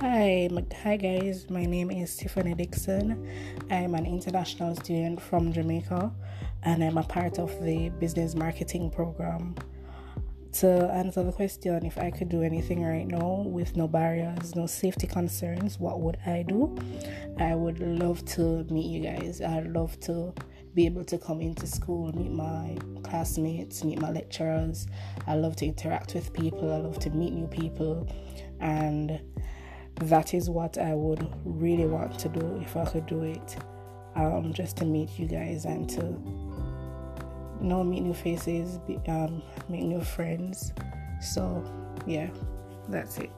Um, hi guys, my name is Tiffany Dixon. I'm an international student from Jamaica and I'm a part of the business marketing program. To answer the question, if I could do anything right now with no barriers, no safety concerns, what would I do? I would love to meet you guys. I'd love to be able to come into school, meet my classmates, meet my lecturers. I love to interact with people, I love to meet new people, and that is what I would really want to do if I could do it. Um, just to meet you guys and to know meet new faces, be, um, make new friends. So yeah, that's it.